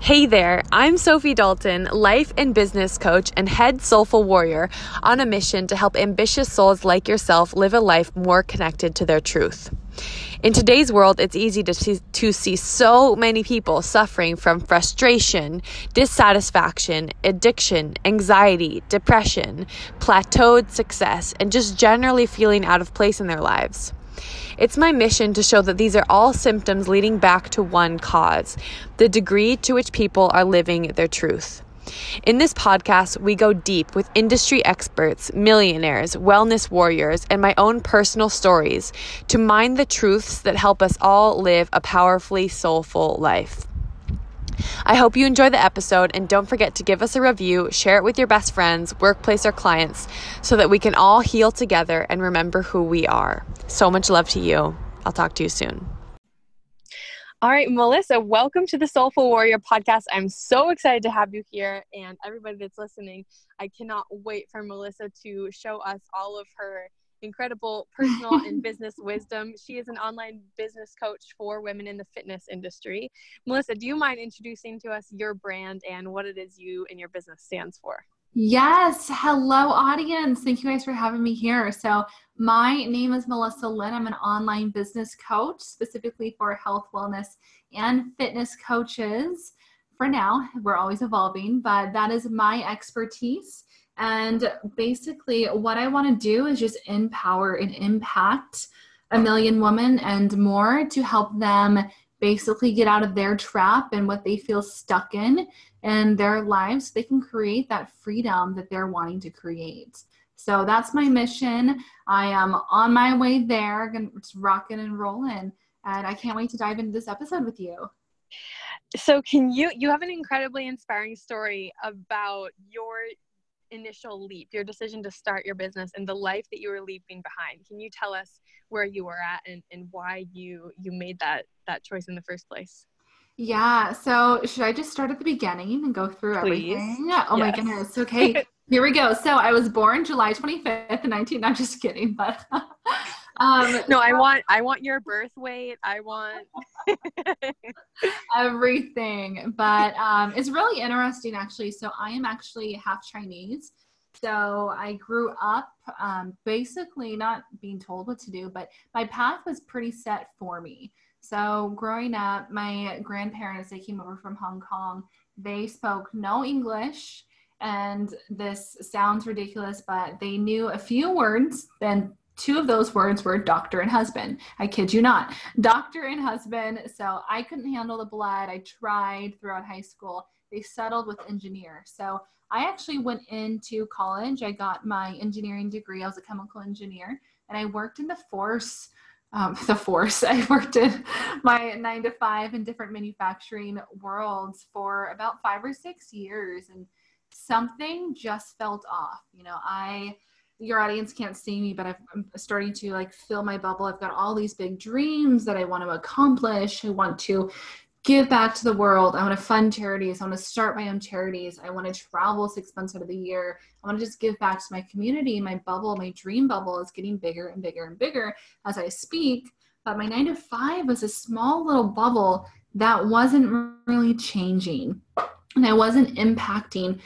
Hey there, I'm Sophie Dalton, life and business coach and head soulful warrior on a mission to help ambitious souls like yourself live a life more connected to their truth. In today's world, it's easy to see, to see so many people suffering from frustration, dissatisfaction, addiction, anxiety, depression, plateaued success, and just generally feeling out of place in their lives. It's my mission to show that these are all symptoms leading back to one cause the degree to which people are living their truth. In this podcast, we go deep with industry experts, millionaires, wellness warriors, and my own personal stories to mine the truths that help us all live a powerfully soulful life. I hope you enjoy the episode and don't forget to give us a review, share it with your best friends, workplace, or clients so that we can all heal together and remember who we are. So much love to you. I'll talk to you soon. All right, Melissa, welcome to the Soulful Warrior podcast. I'm so excited to have you here and everybody that's listening. I cannot wait for Melissa to show us all of her incredible personal and business wisdom. She is an online business coach for women in the fitness industry. Melissa, do you mind introducing to us your brand and what it is you and your business stands for? Yes. Hello, audience. Thank you guys for having me here. So, my name is Melissa Lin. I'm an online business coach specifically for health, wellness, and fitness coaches. For now, we're always evolving, but that is my expertise. And basically, what I want to do is just empower and impact a million women and more to help them basically get out of their trap and what they feel stuck in in their lives. So they can create that freedom that they're wanting to create. So that's my mission. I am on my way there, just rocking and rolling. And I can't wait to dive into this episode with you. So, can you, you have an incredibly inspiring story about your initial leap, your decision to start your business and the life that you were leaving behind. Can you tell us where you were at and, and why you you made that that choice in the first place? Yeah. So should I just start at the beginning and go through Please. everything? Oh yes. my goodness. Okay. Here we go. So I was born July 25th, 19. I'm just kidding, but um, no, I want I want your birth weight. I want everything. But um, it's really interesting actually. So I am actually half Chinese. So I grew up um, basically not being told what to do, but my path was pretty set for me. So growing up, my grandparents they came over from Hong Kong. They spoke no English and this sounds ridiculous, but they knew a few words, and two of those words were doctor and husband. I kid you not. Doctor and husband. So I couldn't handle the blood. I tried throughout high school. They settled with engineer. So I actually went into college. I got my engineering degree. I was a chemical engineer and I worked in the force. Um, the force. I worked in my nine to five in different manufacturing worlds for about five or six years. And something just felt off. You know, I your audience can't see me, but i am starting to like fill my bubble. I've got all these big dreams that I want to accomplish. I want to give back to the world. I want to fund charities. I want to start my own charities. I want to travel six months out of the year. I want to just give back to my community. My bubble, my dream bubble is getting bigger and bigger and bigger as I speak. But my nine to five was a small little bubble that wasn't really changing. And I wasn't impacting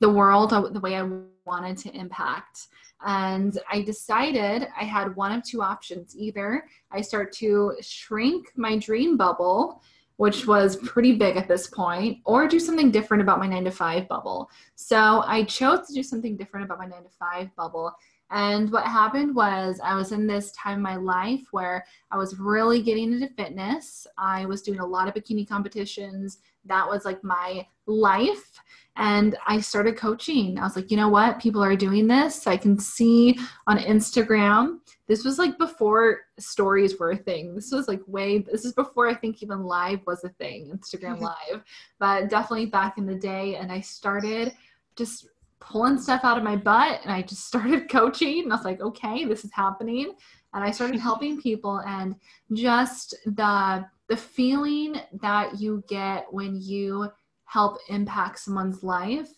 the world the way I wanted to impact. And I decided I had one of two options. Either I start to shrink my dream bubble, which was pretty big at this point, or do something different about my nine to five bubble. So I chose to do something different about my nine to five bubble. And what happened was, I was in this time in my life where I was really getting into fitness. I was doing a lot of bikini competitions. That was like my life. And I started coaching. I was like, you know what? People are doing this. I can see on Instagram. This was like before stories were a thing. This was like way, this is before I think even live was a thing, Instagram live, but definitely back in the day. And I started just pulling stuff out of my butt and I just started coaching. And I was like, okay, this is happening. And I started helping people and just the, the feeling that you get when you help impact someone's life,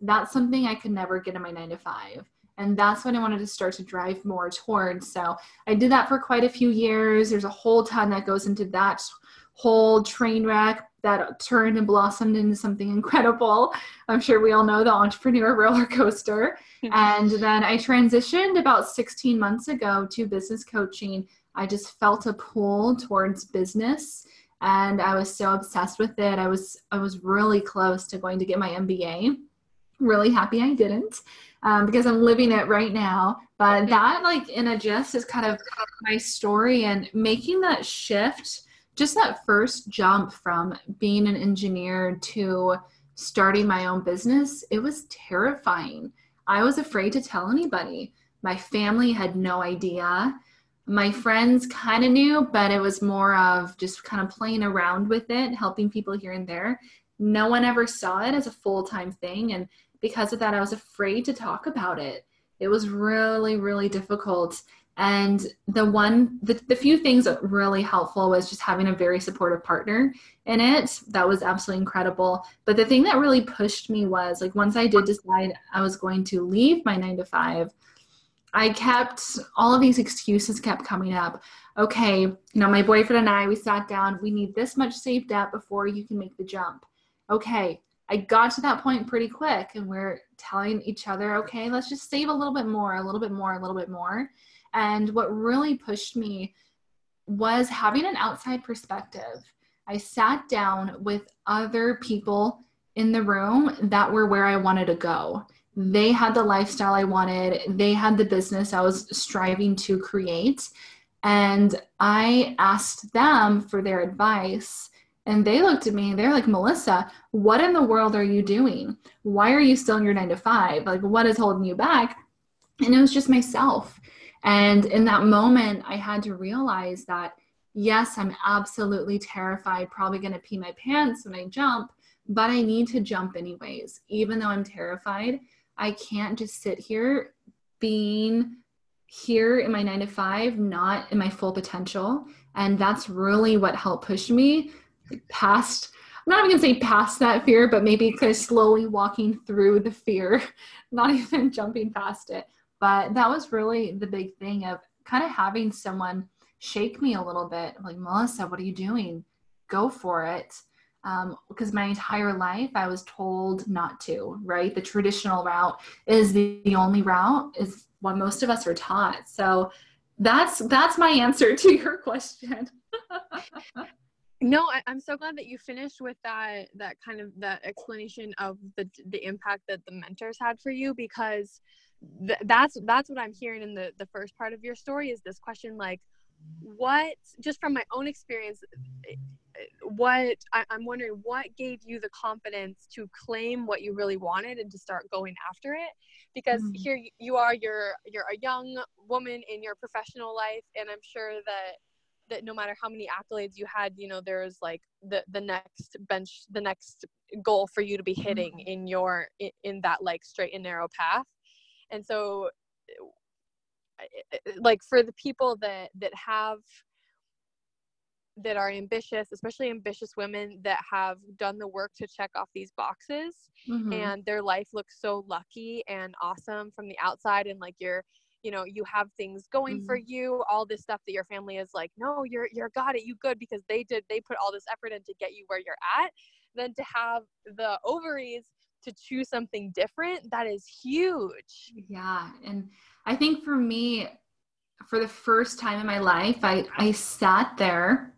that's something I could never get in my nine to five. And that's when I wanted to start to drive more towards. So I did that for quite a few years. There's a whole ton that goes into that whole train wreck. that turned and blossomed into something incredible. I'm sure we all know the entrepreneur roller coaster. and then I transitioned about 16 months ago to business coaching. I just felt a pull towards business and I was so obsessed with it. I was I was really close to going to get my MBA. Really happy I didn't. Um, because I'm living it right now. But that, like, in a gist, is kind of my story and making that shift just that first jump from being an engineer to starting my own business, it was terrifying. I was afraid to tell anybody. My family had no idea. My friends kind of knew, but it was more of just kind of playing around with it, helping people here and there. No one ever saw it as a full time thing. And because of that, I was afraid to talk about it. It was really, really difficult and the one the, the few things that really helpful was just having a very supportive partner in it that was absolutely incredible but the thing that really pushed me was like once i did decide i was going to leave my nine to five i kept all of these excuses kept coming up okay you know my boyfriend and i we sat down we need this much saved up before you can make the jump okay I got to that point pretty quick and we're telling each other, okay, let's just save a little bit more, a little bit more, a little bit more. And what really pushed me was having an outside perspective. I sat down with other people in the room that were where I wanted to go. They had the lifestyle I wanted, they had the business I was striving to create. And I asked them for their advice. And they looked at me they're like, Melissa, what in the world are you doing? Why are you still in your nine to five? Like, what is holding you back? And it was just myself. And in that moment, I had to realize that yes, I'm absolutely terrified, probably going to pee my pants when I jump, but I need to jump anyways. Even though I'm terrified, I can't just sit here being here in my nine to five, not in my full potential. And that's really what helped push me past. I'm not even gonna say past that fear, but maybe kind of slowly walking through the fear, not even jumping past it. But that was really the big thing of kind of having someone shake me a little bit like, Melissa, what are you doing? Go for it. Um, because my entire life I was told not to, right? The traditional route is the, the only route, is what most of us are taught. So that's that's my answer to your question. no I, am so glad that you finished with that that kind of that explanation of the the impact that the mentors had for you because th- that's that's what i'm hearing in the the first part of your story is this question like what just from my own experience what I, am wondering what gave you the confidence to claim what you really wanted and to start going after it because mm-hmm. here you are you're you're a young woman in your professional life and i'm sure that that no matter how many accolades you had you know there's like the the next bench the next goal for you to be hitting mm-hmm. in your in, in that like straight and narrow path and so like for the people that that have that are ambitious especially ambitious women that have done the work to check off these boxes mm-hmm. and their life looks so lucky and awesome from the outside and like you're you know you have things going mm-hmm. for you all this stuff that your family is like no you're you're got it you good because they did they put all this effort in to get you where you're at then to have the ovaries to choose something different, that is huge. Yeah. And I think for me, for the first time in my life, I, I sat there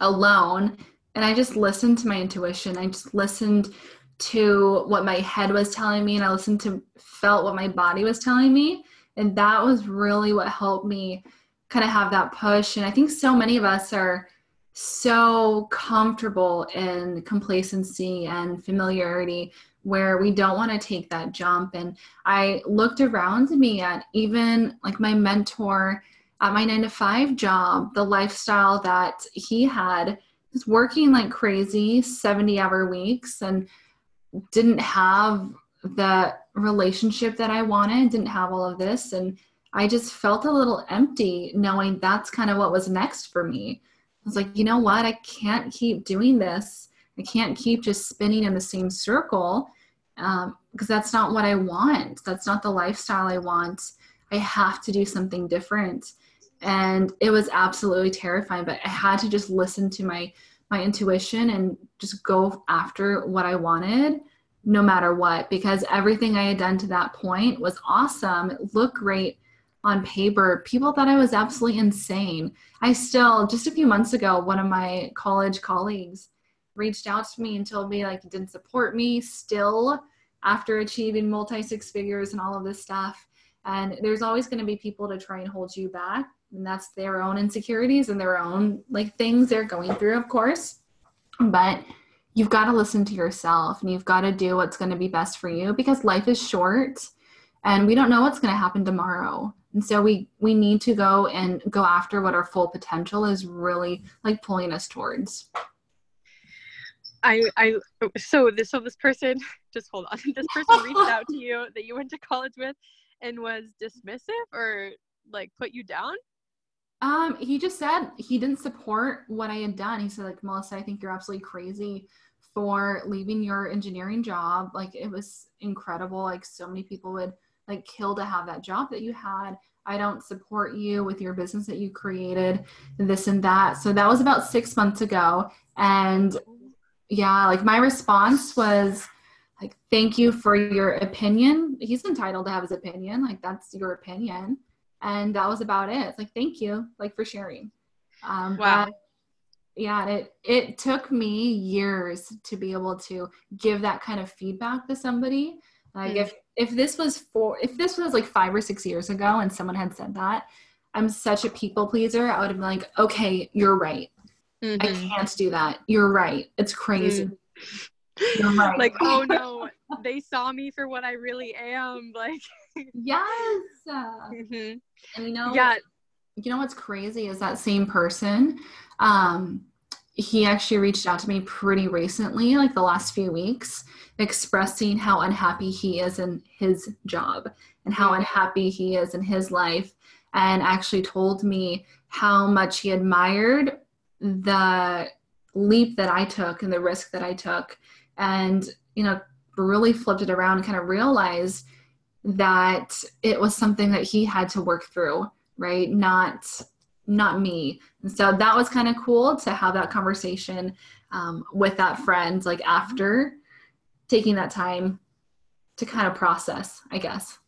alone and I just listened to my intuition. I just listened to what my head was telling me and I listened to felt what my body was telling me. And that was really what helped me kind of have that push. And I think so many of us are so comfortable in complacency and familiarity where we don't want to take that jump. And I looked around me at even like my mentor at my nine to five job, the lifestyle that he had was working like crazy, 70 hour weeks, and didn't have the relationship that I wanted, didn't have all of this. And I just felt a little empty knowing that's kind of what was next for me. I was like, you know what? I can't keep doing this. I can't keep just spinning in the same circle um, because that's not what I want. That's not the lifestyle I want. I have to do something different. And it was absolutely terrifying, but I had to just listen to my my intuition and just go after what I wanted no matter what because everything I had done to that point was awesome. It looked great on paper. People thought I was absolutely insane. I still, just a few months ago, one of my college colleagues reached out to me and told me like he didn't support me still after achieving multi six figures and all of this stuff. And there's always going to be people to try and hold you back. And that's their own insecurities and their own like things they're going through, of course. But you've got to listen to yourself and you've got to do what's going to be best for you because life is short and we don't know what's going to happen tomorrow. And so we we need to go and go after what our full potential is really like pulling us towards. I I so this so this person just hold on. This person reached out to you that you went to college with and was dismissive or like put you down? Um, he just said he didn't support what I had done. He said, like, Melissa, I think you're absolutely crazy for leaving your engineering job. Like it was incredible. Like so many people would like kill to have that job that you had. I don't support you with your business that you created, this and that. So that was about six months ago. And yeah, like my response was like, thank you for your opinion. He's entitled to have his opinion. Like that's your opinion. And that was about it. It's like, thank you, like for sharing. Um, wow. yeah, it it took me years to be able to give that kind of feedback to somebody. Like mm. if if this was for if this was like five or six years ago and someone had said that, I'm such a people pleaser. I would have been like, okay, you're right. Mm-hmm. I can't do that. You're right. It's crazy. Mm. Right. like, oh no, they saw me for what I really am. Like, yes. Mm-hmm. And you know, yeah. You know what's crazy is that same person. Um, he actually reached out to me pretty recently, like the last few weeks, expressing how unhappy he is in his job and how mm. unhappy he is in his life, and actually told me how much he admired the leap that I took and the risk that I took, and you know, really flipped it around and kind of realized that it was something that he had to work through, right? Not not me. And so that was kind of cool to have that conversation um, with that friend, like after taking that time to kind of process, I guess.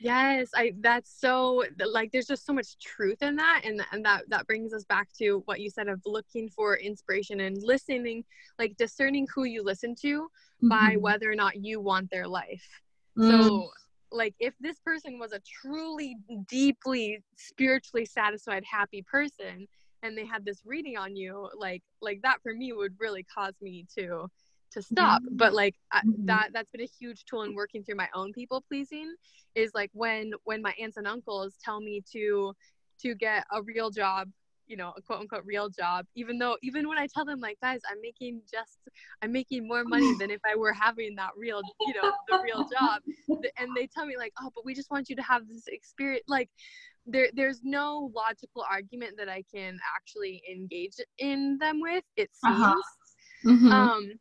Yes, I that's so like there's just so much truth in that and and that that brings us back to what you said of looking for inspiration and listening like discerning who you listen to mm-hmm. by whether or not you want their life. Mm. So like if this person was a truly deeply spiritually satisfied happy person and they had this reading on you like like that for me would really cause me to to stop mm-hmm. but like mm-hmm. that that's been a huge tool in working through my own people pleasing is like when when my aunts and uncles tell me to to get a real job you know a quote unquote real job even though even when i tell them like guys i'm making just i'm making more money than if i were having that real you know the real job and they tell me like oh but we just want you to have this experience like there there's no logical argument that i can actually engage in them with it uh-huh. seems uh-huh. mm-hmm. um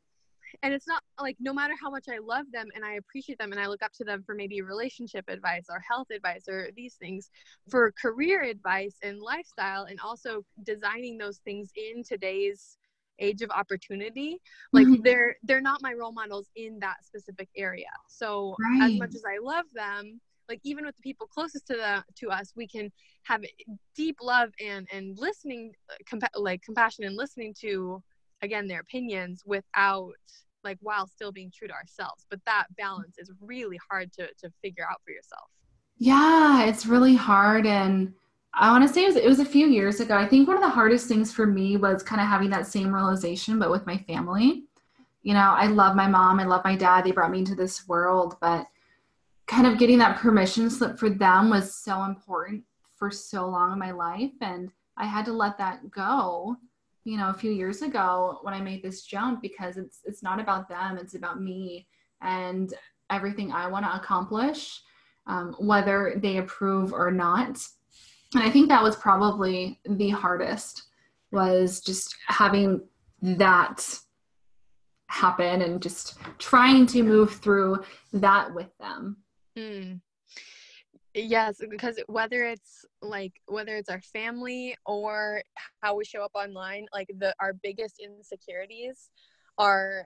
and it's not like no matter how much i love them and i appreciate them and i look up to them for maybe relationship advice or health advice or these things for career advice and lifestyle and also designing those things in today's age of opportunity like mm-hmm. they're they're not my role models in that specific area so right. as much as i love them like even with the people closest to the to us we can have deep love and and listening uh, compa- like compassion and listening to again their opinions without like while still being true to ourselves but that balance is really hard to to figure out for yourself. Yeah it's really hard and i want to say it was, it was a few years ago. I think one of the hardest things for me was kind of having that same realization but with my family. You know i love my mom i love my dad they brought me into this world but kind of getting that permission slip for them was so important for so long in my life and i had to let that go you know a few years ago when i made this jump because it's it's not about them it's about me and everything i want to accomplish um, whether they approve or not and i think that was probably the hardest was just having that happen and just trying to move through that with them mm. Yes, because whether it's like whether it's our family or how we show up online, like the our biggest insecurities are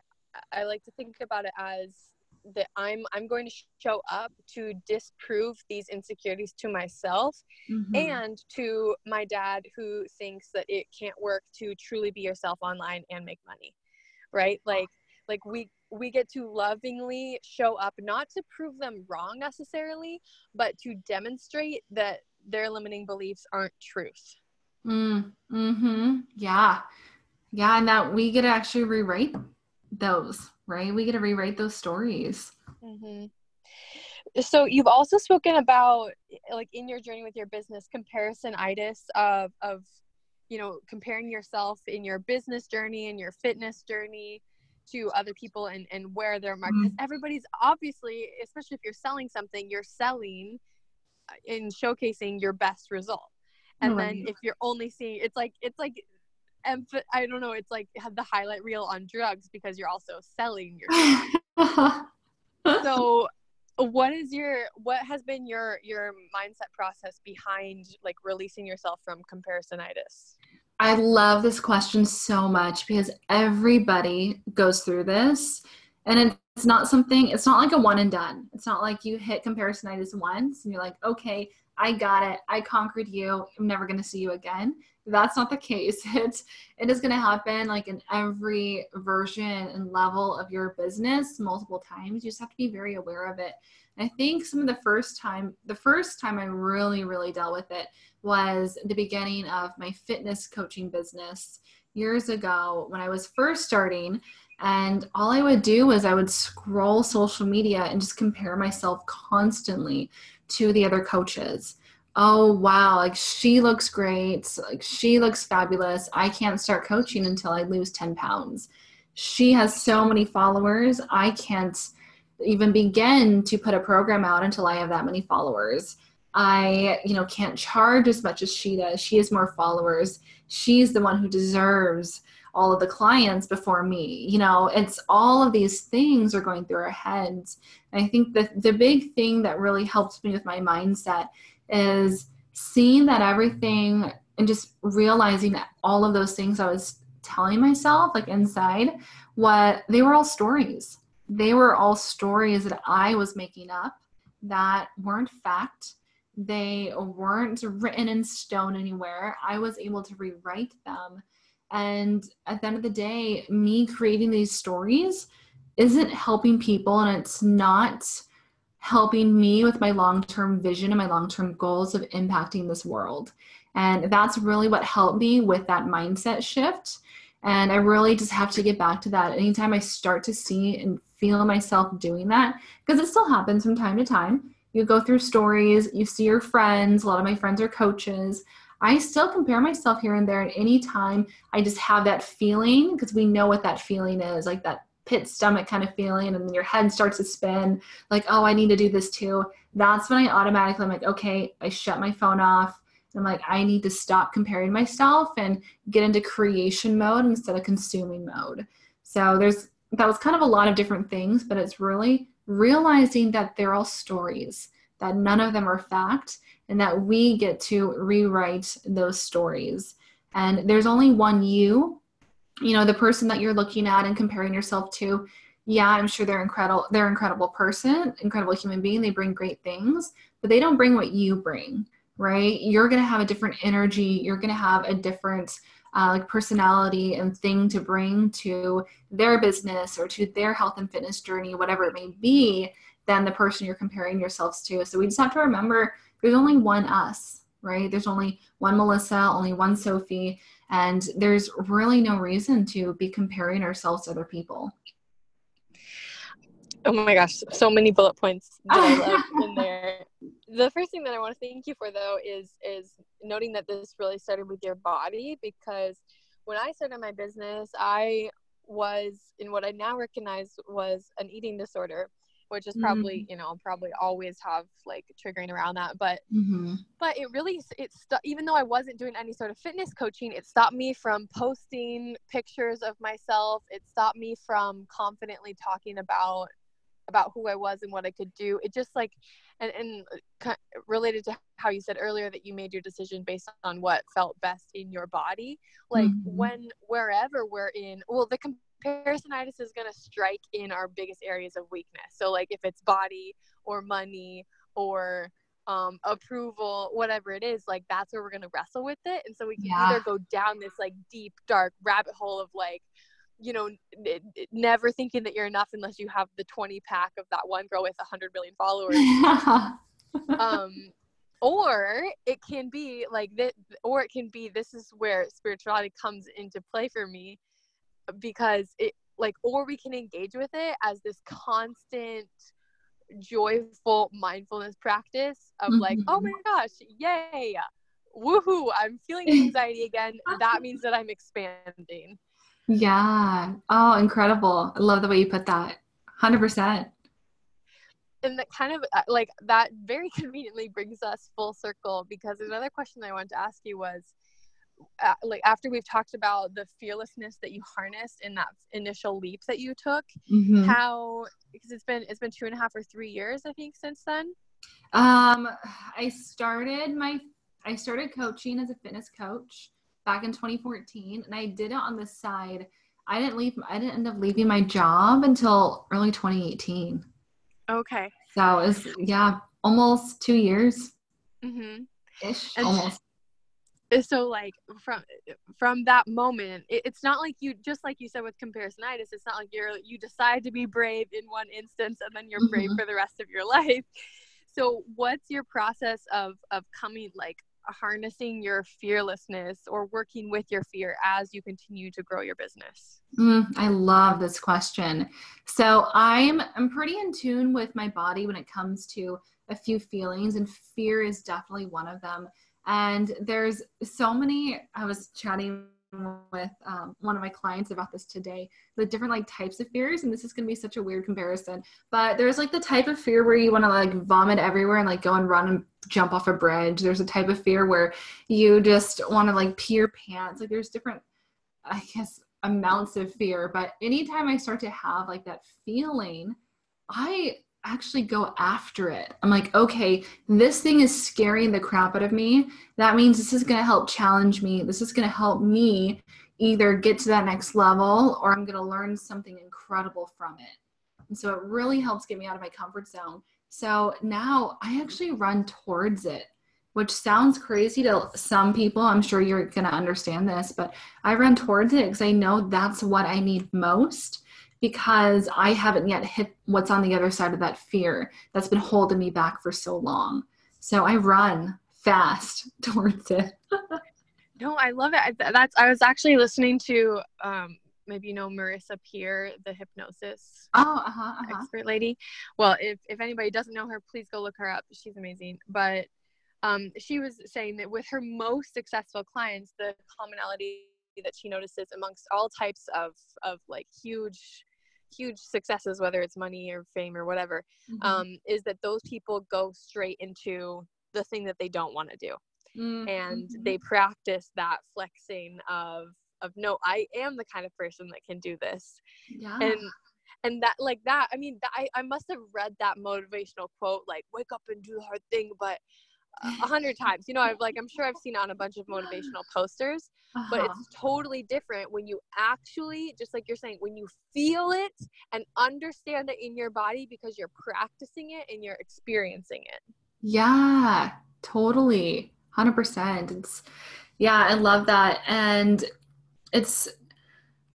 I like to think about it as that I'm I'm going to show up to disprove these insecurities to myself mm-hmm. and to my dad who thinks that it can't work to truly be yourself online and make money. Right? Like like we we get to lovingly show up not to prove them wrong necessarily but to demonstrate that their limiting beliefs aren't truth. Mm, mm-hmm. Yeah. Yeah and that we get to actually rewrite those right? We get to rewrite those stories. Mm-hmm. so you've also spoken about like in your journey with your business comparisonitis of of you know comparing yourself in your business journey and your fitness journey to other people and, and where their market mm-hmm. everybody's obviously especially if you're selling something you're selling uh, in showcasing your best result. And then if you're only seeing it's like it's like emph- i don't know it's like the highlight reel on drugs because you're also selling your so what is your what has been your your mindset process behind like releasing yourself from comparisonitis I love this question so much because everybody goes through this and it's not something it's not like a one and done. It's not like you hit comparisonitis once and you're like, "Okay, I got it. I conquered you. I'm never going to see you again." That's not the case. It's it is going to happen like in every version and level of your business multiple times. You just have to be very aware of it. I think some of the first time, the first time I really, really dealt with it was the beginning of my fitness coaching business years ago when I was first starting. And all I would do was I would scroll social media and just compare myself constantly to the other coaches. Oh, wow, like she looks great. Like she looks fabulous. I can't start coaching until I lose 10 pounds. She has so many followers. I can't even begin to put a program out until I have that many followers. I, you know, can't charge as much as she does. She has more followers. She's the one who deserves all of the clients before me. You know, it's all of these things are going through our heads. And I think that the big thing that really helps me with my mindset is seeing that everything and just realizing that all of those things I was telling myself, like inside, what they were all stories they were all stories that I was making up that weren't fact. They weren't written in stone anywhere. I was able to rewrite them. And at the end of the day, me creating these stories isn't helping people and it's not helping me with my long term vision and my long term goals of impacting this world. And that's really what helped me with that mindset shift. And I really just have to get back to that. Anytime I start to see and feel myself doing that because it still happens from time to time. You go through stories, you see your friends, a lot of my friends are coaches. I still compare myself here and there, and anytime I just have that feeling because we know what that feeling is like that pit stomach kind of feeling, and then your head starts to spin, like, oh, I need to do this too. That's when I automatically, I'm like, okay, I shut my phone off. I'm like, I need to stop comparing myself and get into creation mode instead of consuming mode. So there's that was kind of a lot of different things, but it's really realizing that they're all stories, that none of them are fact, and that we get to rewrite those stories. And there's only one you, you know, the person that you're looking at and comparing yourself to. Yeah, I'm sure they're incredible. They're incredible person, incredible human being. They bring great things, but they don't bring what you bring, right? You're going to have a different energy. You're going to have a different uh, like personality and thing to bring to their business or to their health and fitness journey, whatever it may be, than the person you're comparing yourselves to. So we just have to remember there's only one us, right? There's only one Melissa, only one Sophie, and there's really no reason to be comparing ourselves to other people. Oh my gosh, so many bullet points that I love in there. The first thing that I want to thank you for though is is noting that this really started with your body because when I started my business, I was in what I now recognize was an eating disorder, which is probably mm-hmm. you know probably always have like triggering around that, but mm-hmm. but it really it st- even though I wasn't doing any sort of fitness coaching, it stopped me from posting pictures of myself. It stopped me from confidently talking about about who I was and what I could do. It just like, and, and related to how you said earlier that you made your decision based on what felt best in your body. Like mm-hmm. when, wherever we're in, well, the comparisonitis is going to strike in our biggest areas of weakness. So like if it's body or money or um, approval, whatever it is, like that's where we're gonna wrestle with it. And so we can yeah. either go down this like deep, dark rabbit hole of like, you know, n- never thinking that you're enough unless you have the 20 pack of that one girl with 100 million followers. um, or it can be like that, or it can be this is where spirituality comes into play for me because it like, or we can engage with it as this constant joyful mindfulness practice of mm-hmm. like, oh my gosh, yay, woohoo, I'm feeling anxiety again. that means that I'm expanding. Yeah. Oh, incredible. I love the way you put that. 100%. And that kind of uh, like that very conveniently brings us full circle because another question I wanted to ask you was uh, like after we've talked about the fearlessness that you harnessed in that initial leap that you took mm-hmm. how because it's been it's been two and a half or three years i think since then? Um i started my i started coaching as a fitness coach back in 2014 and i did it on the side i didn't leave i didn't end up leaving my job until early 2018 okay. So it's yeah almost two years. Mm-hmm. ish almost so like from from that moment it, it's not like you just like you said with comparisonitis it's not like you're you decide to be brave in one instance and then you're mm-hmm. brave for the rest of your life. So what's your process of of coming like harnessing your fearlessness or working with your fear as you continue to grow your business? Mm, i love this question. So i'm i'm pretty in tune with my body when it comes to a few feelings and fear is definitely one of them and there's so many, I was chatting with um, one of my clients about this today the different like types of fears and this is going to be such a weird comparison but there's like the type of fear where you want to like vomit everywhere and like go and run and jump off a bridge. There's a type of fear where you just want to like pee your pants. Like there's different i guess amounts of fear but anytime i start to have like that feeling i actually go after it. I'm like, okay, this thing is scaring the crap out of me. That means this is going to help challenge me. This is going to help me either get to that next level or I'm going to learn something incredible from it. And so it really helps get me out of my comfort zone. So now I actually run towards it, which sounds crazy to some people. I'm sure you're going to understand this, but I run towards it because I know that's what I need most because I haven't yet hit what's on the other side of that fear that's been holding me back for so long. So I run fast towards it. no, I love it. That's I was actually listening to um, maybe you know Marissa Peer, the hypnosis oh, uh-huh, uh-huh. expert lady. Well, if if anybody doesn't know her, please go look her up. She's amazing. But um, she was saying that with her most successful clients, the commonality that she notices amongst all types of of like huge huge successes, whether it's money or fame or whatever, mm-hmm. um, is that those people go straight into the thing that they don't want to do. Mm-hmm. And they practice that flexing of of no, I am the kind of person that can do this. Yeah. And and that like that i mean that, I, I must have read that motivational quote like wake up and do the hard thing but a hundred times. You know, I've like I'm sure I've seen on a bunch of motivational posters, uh-huh. but it's totally different when you actually, just like you're saying, when you feel it and understand it in your body because you're practicing it and you're experiencing it. Yeah, totally. 100%. It's yeah, I love that. And it's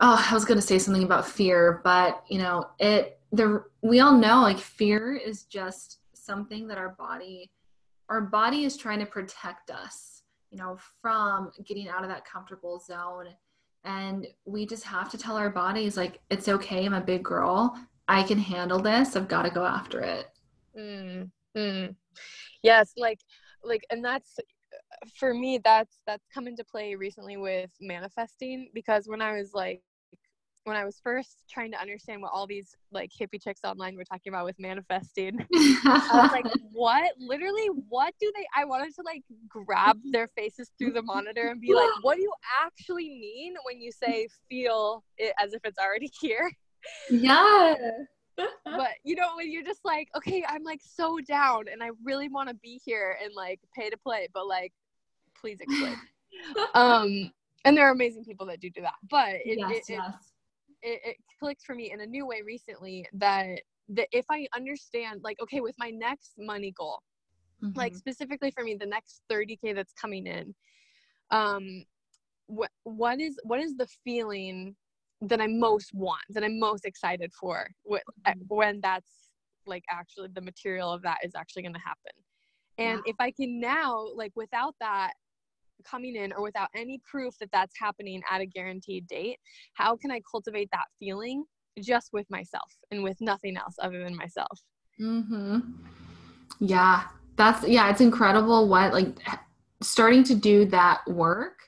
oh, I was going to say something about fear, but you know, it the we all know like fear is just something that our body our body is trying to protect us, you know, from getting out of that comfortable zone. And we just have to tell our bodies, like, it's okay. I'm a big girl. I can handle this. I've got to go after it. Mm, mm. Yes, like, like, and that's for me. That's that's come into play recently with manifesting because when I was like when I was first trying to understand what all these like hippie chicks online were talking about with manifesting, I was like, what? Literally, what do they? I wanted to like grab their faces through the monitor and be like, what do you actually mean when you say feel it as if it's already here? Yeah. but you know when you're just like okay i'm like so down and i really want to be here and like pay to play but like please explain um and there are amazing people that do do that but it, yes, it, yes. It, it, clicked for me in a new way recently that that if i understand like okay with my next money goal mm-hmm. like specifically for me the next 30k that's coming in um what what is what is the feeling that I most want, that I'm most excited for when, mm-hmm. when that's like actually the material of that is actually going to happen. And yeah. if I can now, like without that coming in or without any proof that that's happening at a guaranteed date, how can I cultivate that feeling just with myself and with nothing else other than myself? Mm-hmm. Yeah, that's, yeah, it's incredible what like starting to do that work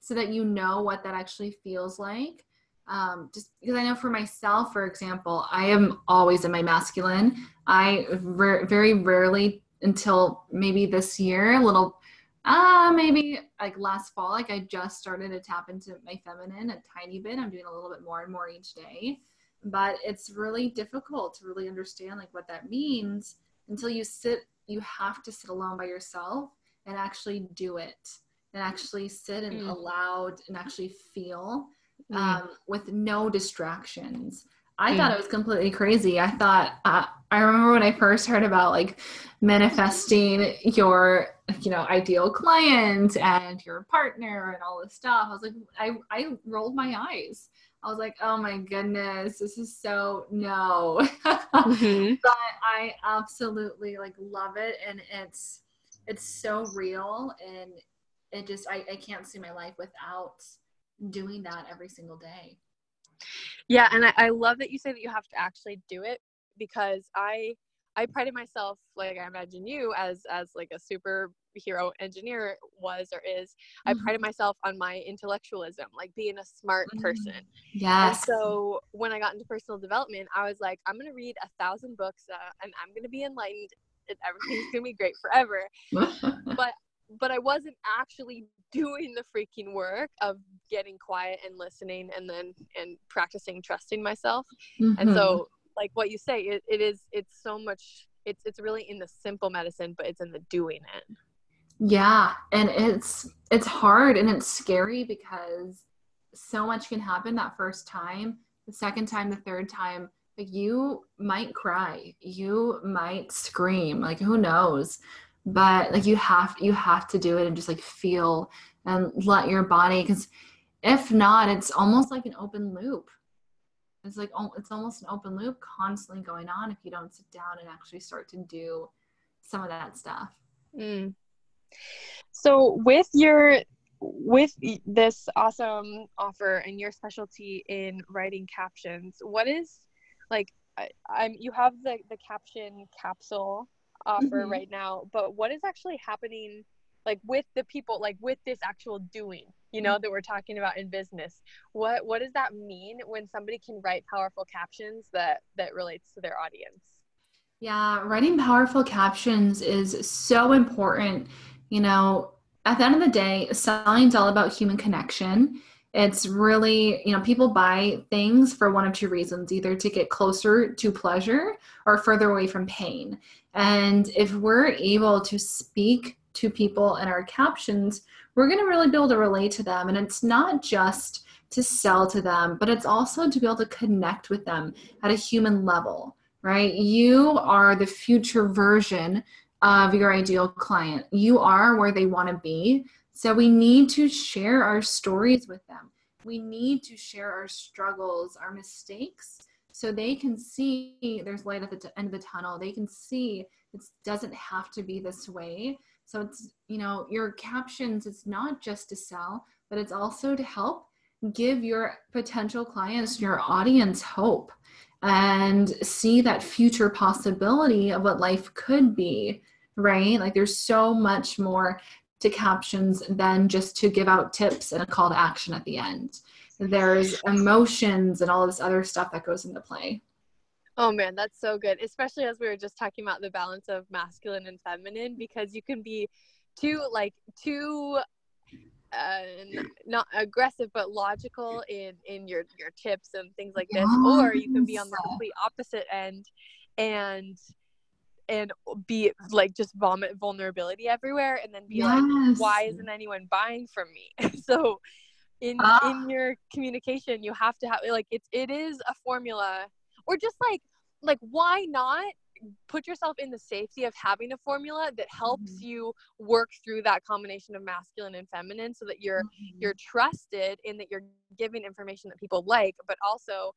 so that you know what that actually feels like um, just because I know for myself, for example, I am always in my masculine. I re- very rarely until maybe this year, a little, uh, maybe like last fall, like I just started to tap into my feminine a tiny bit. I'm doing a little bit more and more each day, but it's really difficult to really understand like what that means until you sit, you have to sit alone by yourself and actually do it and actually sit and mm. allow and actually feel mm. um, with no distractions. I mm. thought it was completely crazy. I thought uh, I remember when I first heard about like manifesting your you know ideal client and your partner and all this stuff. I was like I I rolled my eyes. I was like, oh my goodness, this is so no. mm-hmm. But I absolutely like love it and it's it's so real and it just I, I can't see my life without doing that every single day. Yeah, and I, I love that you say that you have to actually do it because I I prided myself, like I imagine you, as as like a superhero engineer was or is. Mm-hmm. I prided myself on my intellectualism, like being a smart mm-hmm. person. Yes. So when I got into personal development, I was like, I'm gonna read a thousand books uh, and I'm gonna be enlightened and everything's gonna be great forever. but but I wasn't actually doing the freaking work of getting quiet and listening and then and practicing trusting myself. Mm-hmm. And so mm-hmm. like what you say, it, it is it's so much it's it's really in the simple medicine, but it's in the doing it. Yeah. And it's it's hard and it's scary because so much can happen that first time, the second time, the third time. Like you might cry, you might scream, like who knows? But like you have you have to do it and just like feel and let your body because if not it's almost like an open loop. It's like it's almost an open loop constantly going on if you don't sit down and actually start to do some of that stuff. Mm. so with your with this awesome offer and your specialty in writing captions what is like I, am you have the the caption capsule offer mm-hmm. right now but what is actually happening like with the people like with this actual doing you know that we're talking about in business? What what does that mean when somebody can write powerful captions that that relates to their audience? Yeah writing powerful captions is so important. You know at the end of the day selling's all about human connection it's really, you know, people buy things for one of two reasons either to get closer to pleasure or further away from pain. And if we're able to speak to people in our captions, we're going to really be able to relate to them. And it's not just to sell to them, but it's also to be able to connect with them at a human level, right? You are the future version of your ideal client. You are where they want to be. So we need to share our stories with them. We need to share our struggles, our mistakes, so they can see there's light at the t- end of the tunnel. They can see it doesn't have to be this way. So it's, you know, your captions, it's not just to sell, but it's also to help give your potential clients, your audience hope and see that future possibility of what life could be, right? Like there's so much more to captions than just to give out tips and a call to action at the end. There's emotions and all this other stuff that goes into play. Oh man, that's so good. Especially as we were just talking about the balance of masculine and feminine because you can be too like too uh, not aggressive but logical in in your your tips and things like this or you can be on the complete opposite end and and be like just vomit vulnerability everywhere and then be yes. like why isn't anyone buying from me so in ah. in your communication you have to have like it's it is a formula or just like like why not put yourself in the safety of having a formula that helps mm-hmm. you work through that combination of masculine and feminine so that you're mm-hmm. you're trusted in that you're giving information that people like but also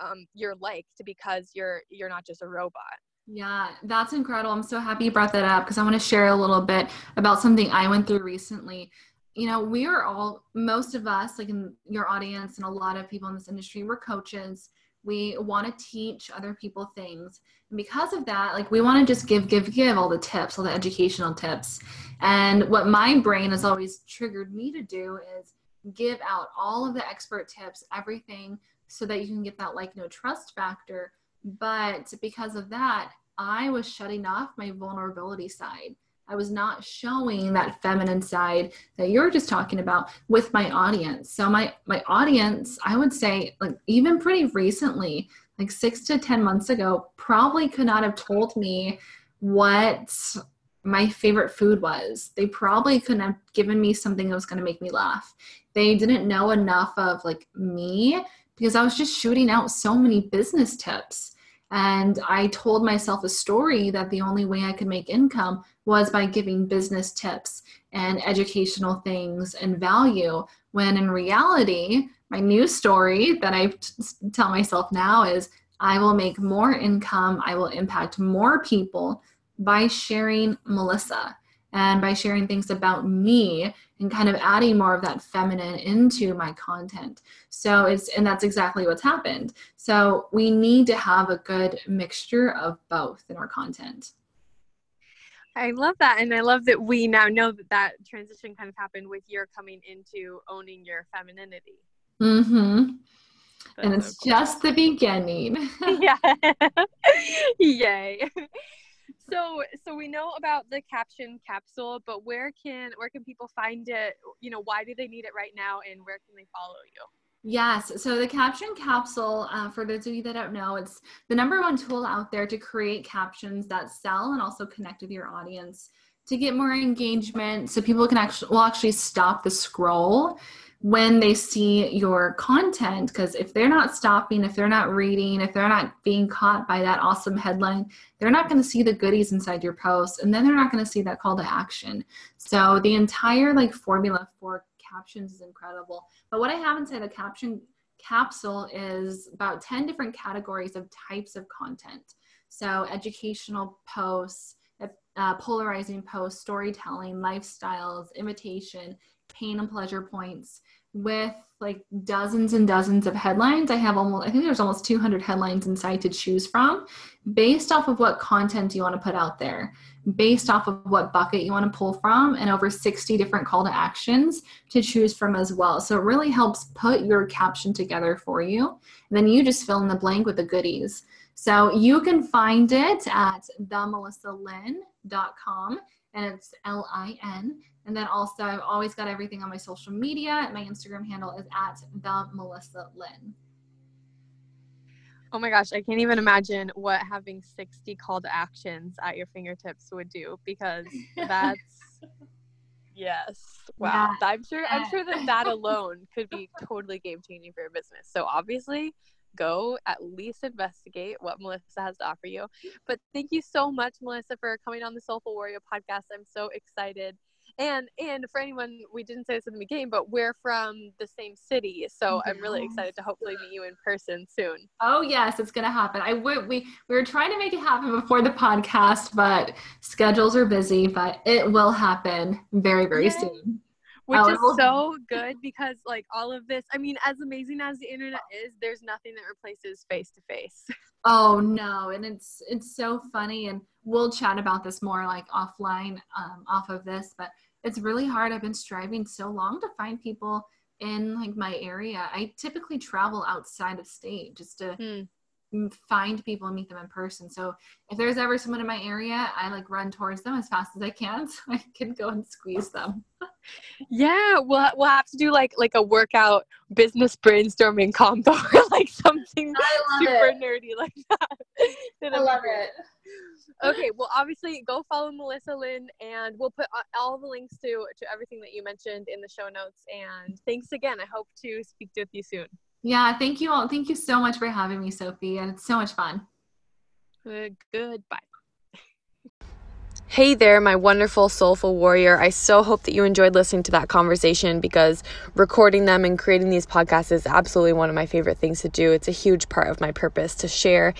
um, you're liked because you're you're not just a robot yeah, that's incredible. I'm so happy you brought that up because I want to share a little bit about something I went through recently. You know, we are all, most of us, like in your audience and a lot of people in this industry, we're coaches. We want to teach other people things. And because of that, like we want to just give, give, give all the tips, all the educational tips. And what my brain has always triggered me to do is give out all of the expert tips, everything, so that you can get that like no trust factor. But because of that, I was shutting off my vulnerability side. I was not showing that feminine side that you're just talking about with my audience. So my my audience, I would say like even pretty recently, like 6 to 10 months ago, probably could not have told me what my favorite food was. They probably couldn't have given me something that was going to make me laugh. They didn't know enough of like me because I was just shooting out so many business tips. And I told myself a story that the only way I could make income was by giving business tips and educational things and value. When in reality, my new story that I tell myself now is I will make more income, I will impact more people by sharing Melissa and by sharing things about me and kind of adding more of that feminine into my content. So it's, and that's exactly what's happened. So we need to have a good mixture of both in our content. I love that. And I love that we now know that that transition kind of happened with your coming into owning your femininity. Mm-hmm. and it's so cool. just the beginning. yeah. Yay so so we know about the caption capsule but where can where can people find it? You know why do they need it right now and where can they follow you? Yes. So the caption capsule, uh, for those of you that don't know, it's the number one tool out there to create captions that sell and also connect with your audience to get more engagement so people can actually will actually stop the scroll when they see your content because if they're not stopping if they're not reading if they're not being caught by that awesome headline they're not going to see the goodies inside your post and then they're not going to see that call to action. So the entire like formula for captions is incredible. But what i have inside the caption capsule is about 10 different categories of types of content. So educational posts uh, polarizing posts storytelling lifestyles imitation pain and pleasure points with like dozens and dozens of headlines. I have almost, I think there's almost 200 headlines inside to choose from based off of what content you want to put out there, based off of what bucket you want to pull from, and over 60 different call to actions to choose from as well. So it really helps put your caption together for you. And then you just fill in the blank with the goodies. So you can find it at themelissalin.com and it's L I N. And then also, I've always got everything on my social media. My Instagram handle is at the Melissa Lin. Oh my gosh, I can't even imagine what having 60 call to actions at your fingertips would do because that's yes. Wow. I'm sure I'm sure that that alone could be totally game changing for your business. So obviously, go at least investigate what Melissa has to offer you. But thank you so much Melissa for coming on the Soulful Warrior podcast. I'm so excited and and for anyone we didn't say this in the beginning but we're from the same city so i'm really excited to hopefully meet you in person soon. Oh yes it's gonna happen. I would we we were trying to make it happen before the podcast but schedules are busy but it will happen very very Yay. soon. Which oh, is so good because like all of this i mean as amazing as the internet is there's nothing that replaces face to face oh no and it's it's so funny and we'll chat about this more like offline um, off of this but it's really hard. I've been striving so long to find people in like my area. I typically travel outside of state just to mm. Find people and meet them in person. So if there's ever someone in my area, I like run towards them as fast as I can so I can go and squeeze them. yeah, we'll we'll have to do like like a workout business brainstorming combo or like something super it. nerdy like that. I love it. Okay, well obviously go follow Melissa Lin and we'll put uh, all the links to to everything that you mentioned in the show notes and thanks again. I hope to speak with you soon. Yeah, thank you all. Thank you so much for having me, Sophie. And it's so much fun. Good, goodbye. Hey there, my wonderful soulful warrior. I so hope that you enjoyed listening to that conversation because recording them and creating these podcasts is absolutely one of my favorite things to do. It's a huge part of my purpose to share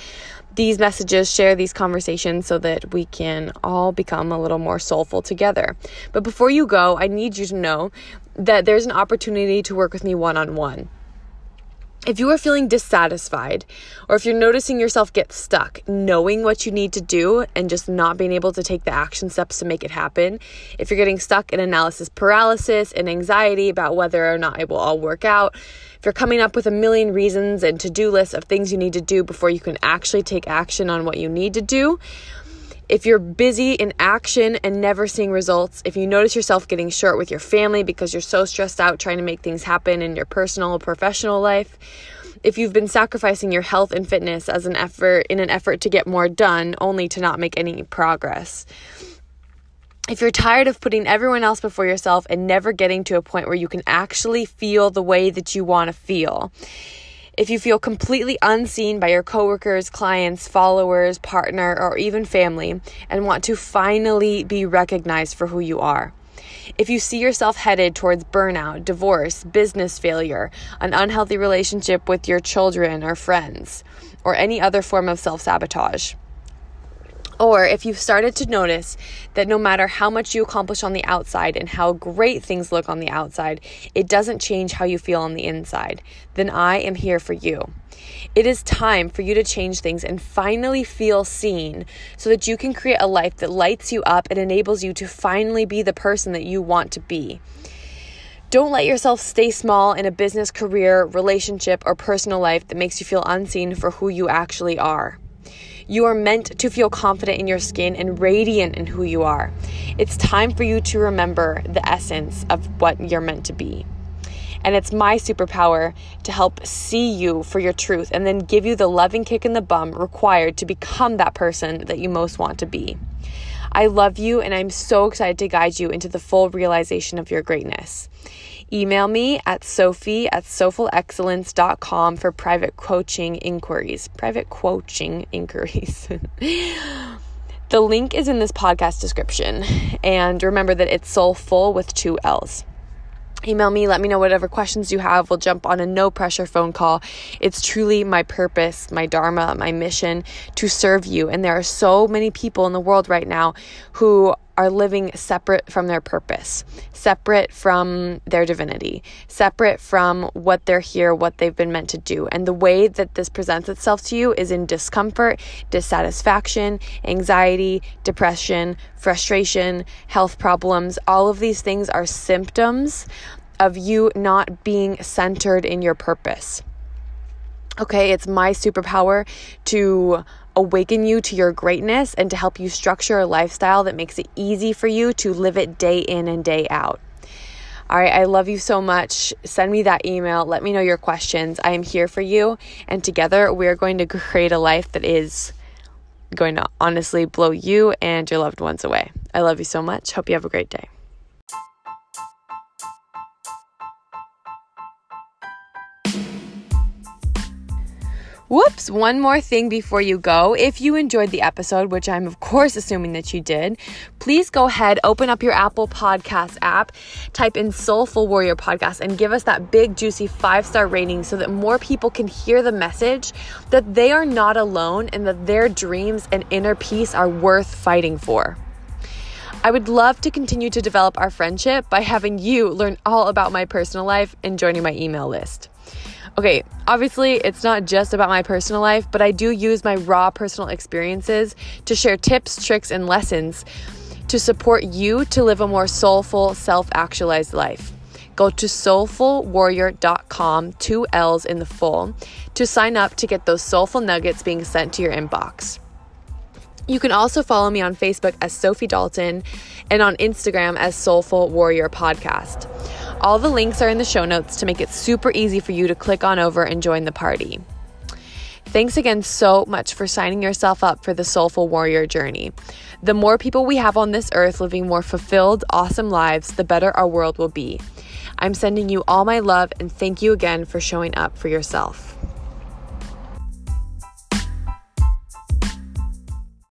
these messages, share these conversations so that we can all become a little more soulful together. But before you go, I need you to know that there's an opportunity to work with me one on one if you are feeling dissatisfied or if you're noticing yourself get stuck, knowing what you need to do and just not being able to take the action steps to make it happen, if you're getting stuck in analysis paralysis and anxiety about whether or not it will all work out, if you're coming up with a million reasons and to do lists of things you need to do before you can actually take action on what you need to do, if you're busy in action and never seeing results, if you notice yourself getting short with your family because you're so stressed out trying to make things happen in your personal professional life, if you've been sacrificing your health and fitness as an effort in an effort to get more done only to not make any progress. If you're tired of putting everyone else before yourself and never getting to a point where you can actually feel the way that you want to feel if you feel completely unseen by your coworkers, clients, followers, partner, or even family, and want to finally be recognized for who you are. If you see yourself headed towards burnout, divorce, business failure, an unhealthy relationship with your children or friends, or any other form of self sabotage. Or if you've started to notice that no matter how much you accomplish on the outside and how great things look on the outside, it doesn't change how you feel on the inside, then I am here for you. It is time for you to change things and finally feel seen so that you can create a life that lights you up and enables you to finally be the person that you want to be. Don't let yourself stay small in a business, career, relationship, or personal life that makes you feel unseen for who you actually are. You are meant to feel confident in your skin and radiant in who you are. It's time for you to remember the essence of what you're meant to be. And it's my superpower to help see you for your truth and then give you the loving kick in the bum required to become that person that you most want to be. I love you and I'm so excited to guide you into the full realization of your greatness. Email me at sophie at soullfulexcellence.com for private coaching inquiries. Private coaching inquiries. the link is in this podcast description. And remember that it's soulful with two L's email me let me know whatever questions you have we'll jump on a no pressure phone call it's truly my purpose my dharma my mission to serve you and there are so many people in the world right now who are living separate from their purpose, separate from their divinity, separate from what they're here, what they've been meant to do. And the way that this presents itself to you is in discomfort, dissatisfaction, anxiety, depression, frustration, health problems. All of these things are symptoms of you not being centered in your purpose. Okay, it's my superpower to awaken you to your greatness and to help you structure a lifestyle that makes it easy for you to live it day in and day out. All right, I love you so much. Send me that email. Let me know your questions. I am here for you. And together, we are going to create a life that is going to honestly blow you and your loved ones away. I love you so much. Hope you have a great day. Whoops, one more thing before you go. If you enjoyed the episode, which I'm of course assuming that you did, please go ahead, open up your Apple Podcast app, type in Soulful Warrior Podcast, and give us that big, juicy five star rating so that more people can hear the message that they are not alone and that their dreams and inner peace are worth fighting for. I would love to continue to develop our friendship by having you learn all about my personal life and joining my email list. Okay, obviously, it's not just about my personal life, but I do use my raw personal experiences to share tips, tricks, and lessons to support you to live a more soulful, self actualized life. Go to soulfullwarrior.com, two L's in the full, to sign up to get those soulful nuggets being sent to your inbox. You can also follow me on Facebook as Sophie Dalton and on Instagram as Soulful Warrior Podcast. All the links are in the show notes to make it super easy for you to click on over and join the party. Thanks again so much for signing yourself up for the Soulful Warrior journey. The more people we have on this earth living more fulfilled, awesome lives, the better our world will be. I'm sending you all my love and thank you again for showing up for yourself.